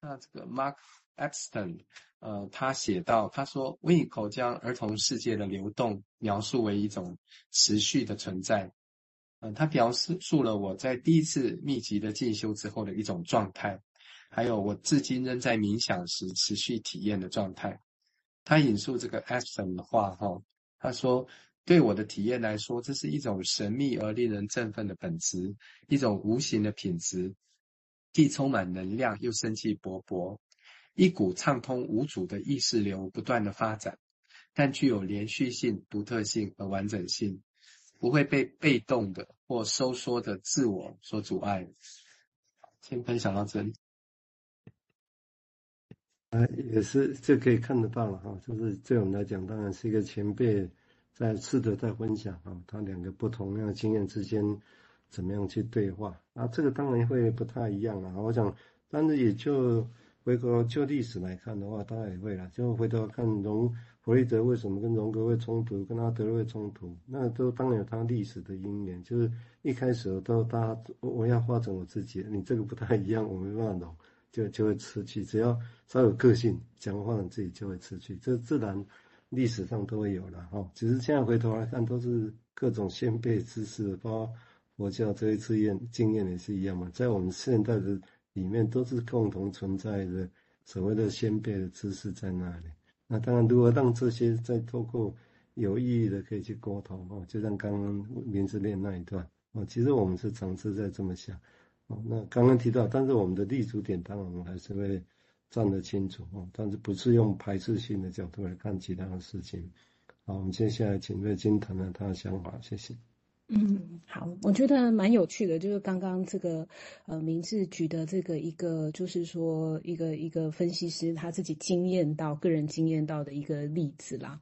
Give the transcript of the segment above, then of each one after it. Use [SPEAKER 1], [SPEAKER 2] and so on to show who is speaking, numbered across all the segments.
[SPEAKER 1] 那这个 Mark Epstein，呃，他写到，他说，温尼口将儿童世界的流动描述为一种持续的存在。嗯、呃，他描述了我在第一次密集的进修之后的一种状态，还有我至今仍在冥想时持续体验的状态。他引述这个 Epstein 的话，哈，他说，对我的体验来说，这是一种神秘而令人振奋的本质，一种无形的品质。既充满能量，又生气勃勃，一股畅通无阻的意识流不断的发展，但具有连续性、独特性和完整性，不会被被动的或收缩的自我所阻碍。先分享到这里。
[SPEAKER 2] 啊，也是这可以看得到了哈，就是对我们来讲，当然是一个前辈在试着在分享啊，他两个不同样的经验之间。怎么样去对话啊？这个当然会不太一样啊。我想，但是也就回头就历史来看的话，当然也会了。就回头看荣弗洛伊德为什么跟荣格会冲突，跟阿德勒会冲突，那都当然有他历史的因缘。就是一开始都大家我要化成我自己，你这个不太一样，我没办法融，就就会吃去。只要稍有个性，讲话你自己就会吃去，这自然历史上都会有了哈。只是现在回头来看，都是各种先辈知识，包。佛教这一次验经验也是一样嘛，在我们现代的里面都是共同存在的所谓的先辈的知识在那里。那当然，如何让这些再透过有意义的可以去沟通哦，就像刚刚名字练那一段哦，其实我们是尝试在这么想哦。那刚刚提到，但是我们的立足点当然我们还是会站得清楚哦，但是不是用排斥性的角度来看其他的事情。好，我们接下来请瑞金谈谈他的想法，谢谢。
[SPEAKER 3] 嗯，好，我觉得蛮有趣的，就是刚刚这个呃，明志举的这个一个，就是说一个一个分析师他自己经验到个人经验到的一个例子啦，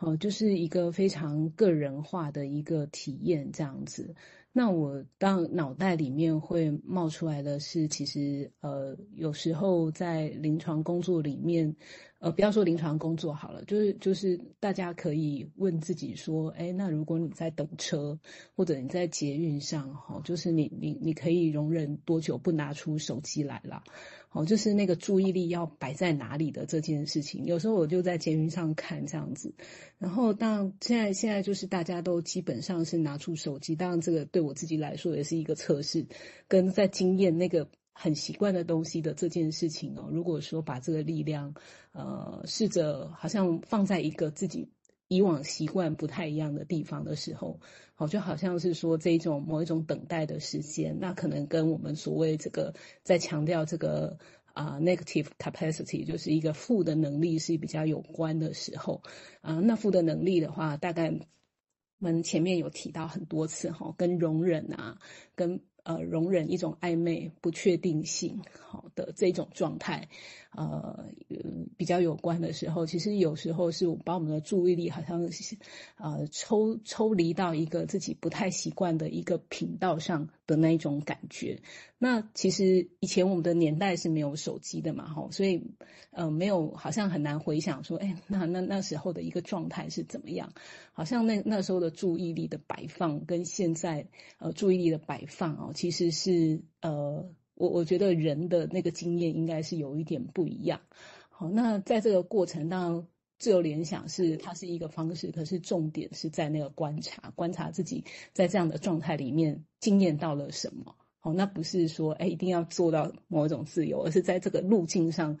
[SPEAKER 3] 哦，就是一个非常个人化的一个体验这样子。那我当脑袋里面会冒出来的是，其实呃，有时候在临床工作里面。呃，不要说临床工作好了，就是就是大家可以问自己说，哎，那如果你在等车，或者你在捷运上，哈，就是你你你可以容忍多久不拿出手机来了？好，就是那个注意力要摆在哪里的这件事情。有时候我就在捷运上看这样子，然后当然现在现在就是大家都基本上是拿出手机，当然这个对我自己来说也是一个测试，跟在经验那个。很习惯的东西的这件事情哦，如果说把这个力量，呃，试着好像放在一个自己以往习惯不太一样的地方的时候，好，就好像是说这一种某一种等待的时间，那可能跟我们所谓这个在强调这个啊、呃、negative capacity，就是一个负的能力是比较有关的时候，啊、那负的能力的话，大概我们前面有提到很多次哈，跟容忍啊，跟。呃，容忍一种暧昧、不确定性，好的这种状态。呃，比较有关的时候，其实有时候是把我们的注意力好像是呃抽抽离到一个自己不太习惯的一个频道上的那一种感觉。那其实以前我们的年代是没有手机的嘛，哈，所以呃没有好像很难回想说，哎，那那那时候的一个状态是怎么样？好像那那时候的注意力的摆放跟现在呃注意力的摆放哦，其实是呃。我我觉得人的那个经验应该是有一点不一样。好，那在这个过程当中，自由联想是它是一个方式，可是重点是在那个观察，观察自己在这样的状态里面经验到了什么。好，那不是说哎一定要做到某种自由，而是在这个路径上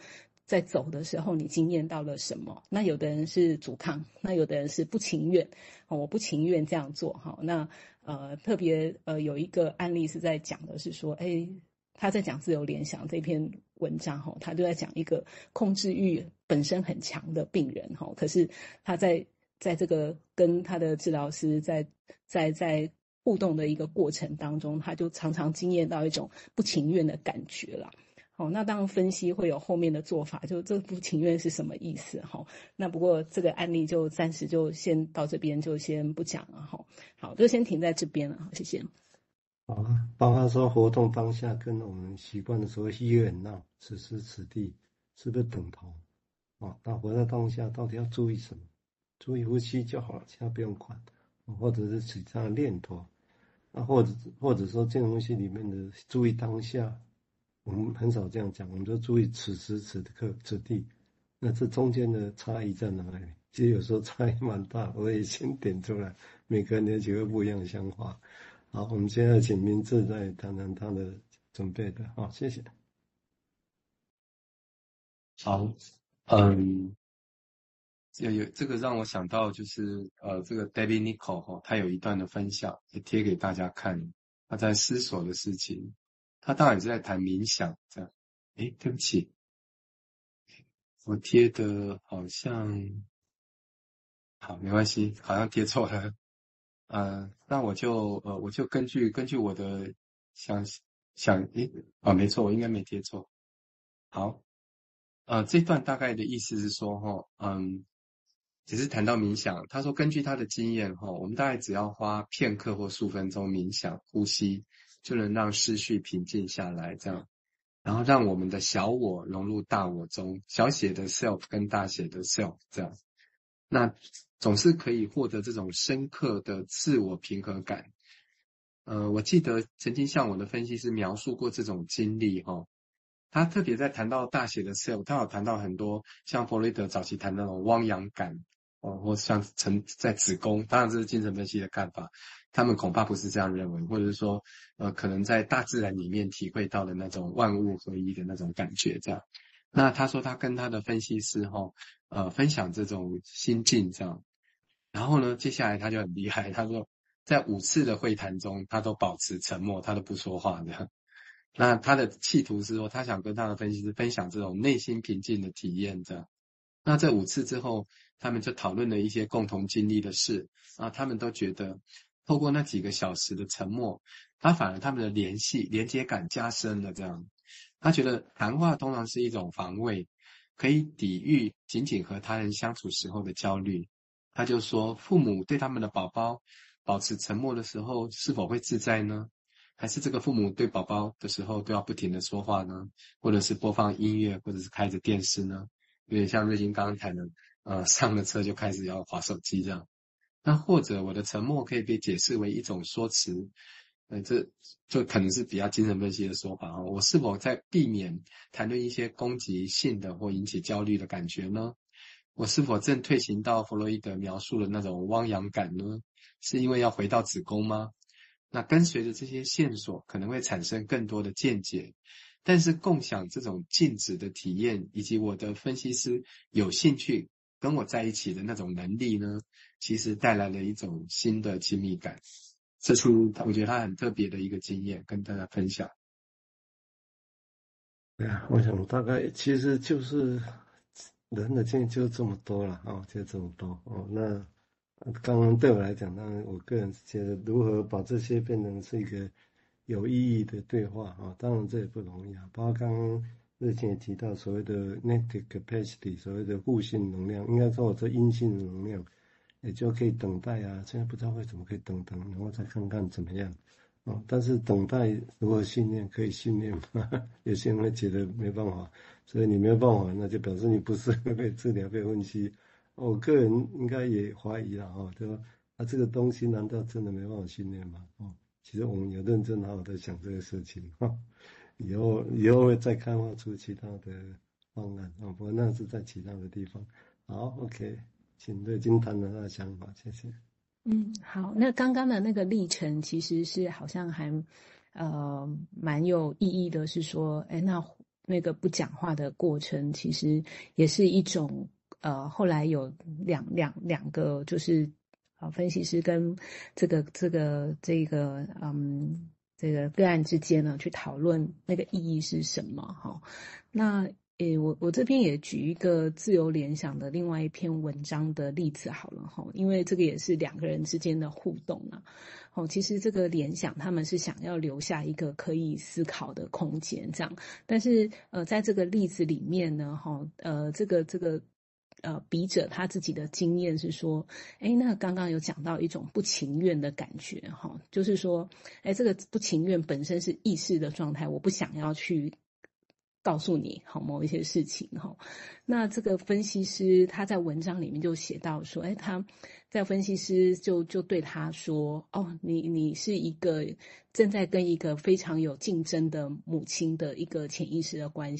[SPEAKER 3] 在走的时候，你经验到了什么？那有的人是阻抗，那有的人是不情愿。我不情愿这样做。好，那呃特别呃有一个案例是在讲的是说，哎。他在讲自由联想这篇文章哈，他就在讲一个控制欲本身很强的病人哈，可是他在在这个跟他的治疗师在在在互动的一个过程当中，他就常常经验到一种不情愿的感觉了。好，那当然分析会有后面的做法，就这不情愿是什么意思哈？那不过这个案例就暂时就先到这边，就先不讲了哈。好，就先停在这边了，谢谢。
[SPEAKER 2] 好啊，包括说活动当下跟我们习惯的所谓 here and now，此时此地是不是等同？啊，那活在当下到底要注意什么？注意呼吸就好了，其他不用管。或者是其他念头，啊，或者或者说这种东西里面的注意当下，我们很少这样讲，我们就注意此时此刻此地，那这中间的差异在哪里？其实有时候差异蛮大，我也先点出来，每个人也许会不一样的想法。好，我们现在请明志再谈谈他的准备的。好，谢谢。
[SPEAKER 1] 好，嗯。有有这个让我想到，就是呃，这个 David Nichol 哈，他有一段的分享也贴给大家看，他在思索的事情，他当然是在谈冥想这样。诶，对不起，我贴的好像，好，没关系，好像贴错了，呃，那我就呃，我就根据根据我的想想，诶，啊，没错，我应该没贴错。好，呃，这段大概的意思是说哈，嗯。只是谈到冥想，他说根据他的经验哈，我们大概只要花片刻或数分钟冥想呼吸，就能让思绪平静下来，这样，然后让我们的小我融入大我中，小写的 self 跟大写的 self 这样，那总是可以获得这种深刻的自我平和感。呃，我记得曾经向我的分析师描述过这种经历哈。他特别在谈到大写的 self，他有谈到很多像弗雷德早期谈那种汪洋感，哦，或像沉在子宫，当然这是精神分析的看法，他们恐怕不是这样认为，或者是说，呃，可能在大自然里面体会到的那种万物合一的那种感觉，这样。那他说他跟他的分析师哈，呃，分享这种心境这样，然后呢，接下来他就很厉害，他说在五次的会谈中，他都保持沉默，他都不说话这样。那他的企图是说，他想跟他的分析师分享这种内心平静的体验，这样。那这五次之后，他们就讨论了一些共同经历的事啊，他们都觉得透过那几个小时的沉默，他反而他们的联系连接感加深了，这样。他觉得谈话通常是一种防卫，可以抵御仅仅和他人相处时候的焦虑。他就说，父母对他们的宝宝保持沉默的时候，是否会自在呢？还是这个父母对宝宝的时候都要不停的说话呢？或者是播放音乐，或者是开着电视呢？有点像瑞金刚刚谈的，呃，上了车就开始要划手机这样。那或者我的沉默可以被解释为一种说辞，呃，这就可能是比较精神分析的说法啊。我是否在避免谈论一些攻击性的或引起焦虑的感觉呢？我是否正退行到弗洛伊德描述的那种汪洋感呢？是因为要回到子宫吗？那跟随着这些线索，可能会产生更多的见解，但是共享这种静止的体验，以及我的分析师有兴趣跟我在一起的那种能力呢，其实带来了一种新的亲密感。这是我觉得他很特别的一个经验，跟大家分享。
[SPEAKER 2] 对啊，我想大概其实就是人的经验就这么多了啊，就这么多哦，那。刚刚对我来讲，当然我个人是觉得如何把这些变成是一个有意义的对话啊，当然这也不容易啊。包括刚刚日前也提到所谓的 net capacity，所谓的互性能量，应该说我这阴性能量也就可以等待啊。现在不知道为什么可以等等，然后再看看怎么样啊。但是等待如果训练可以训练吗？有些人会觉得没办法，所以你没有办法，那就表示你不适合被治疗、被分析。我个人应该也怀疑了哈，对吧？那这个东西难道真的没办法训练吗？哦，其实我们有认真好好的想这个事情哈，以后以后会再开发出其他的方案啊，不过那是在其他的地方。好，OK，请瑞金谈谈他的想法，谢谢。
[SPEAKER 3] 嗯，好，那刚刚的那个历程其实是好像还呃蛮有意义的，是说，哎，那那个不讲话的过程其实也是一种。呃，后来有两两两个，就是啊，分析师跟这个这个这个嗯，这个个案之间呢，去讨论那个意义是什么哈。那诶，我我这边也举一个自由联想的另外一篇文章的例子好了哈，因为这个也是两个人之间的互动啊。哦，其实这个联想他们是想要留下一个可以思考的空间，这样。但是呃，在这个例子里面呢，哈，呃，这个这个。呃，笔者他自己的经验是说，哎，那刚刚有讲到一种不情愿的感觉，哈，就是说，哎，这个不情愿本身是意识的状态，我不想要去告诉你好某一些事情哈。那这个分析师他在文章里面就写到说，哎，他在分析师就就对他说，哦，你你是一个正在跟一个非常有竞争的母亲的一个潜意识的关系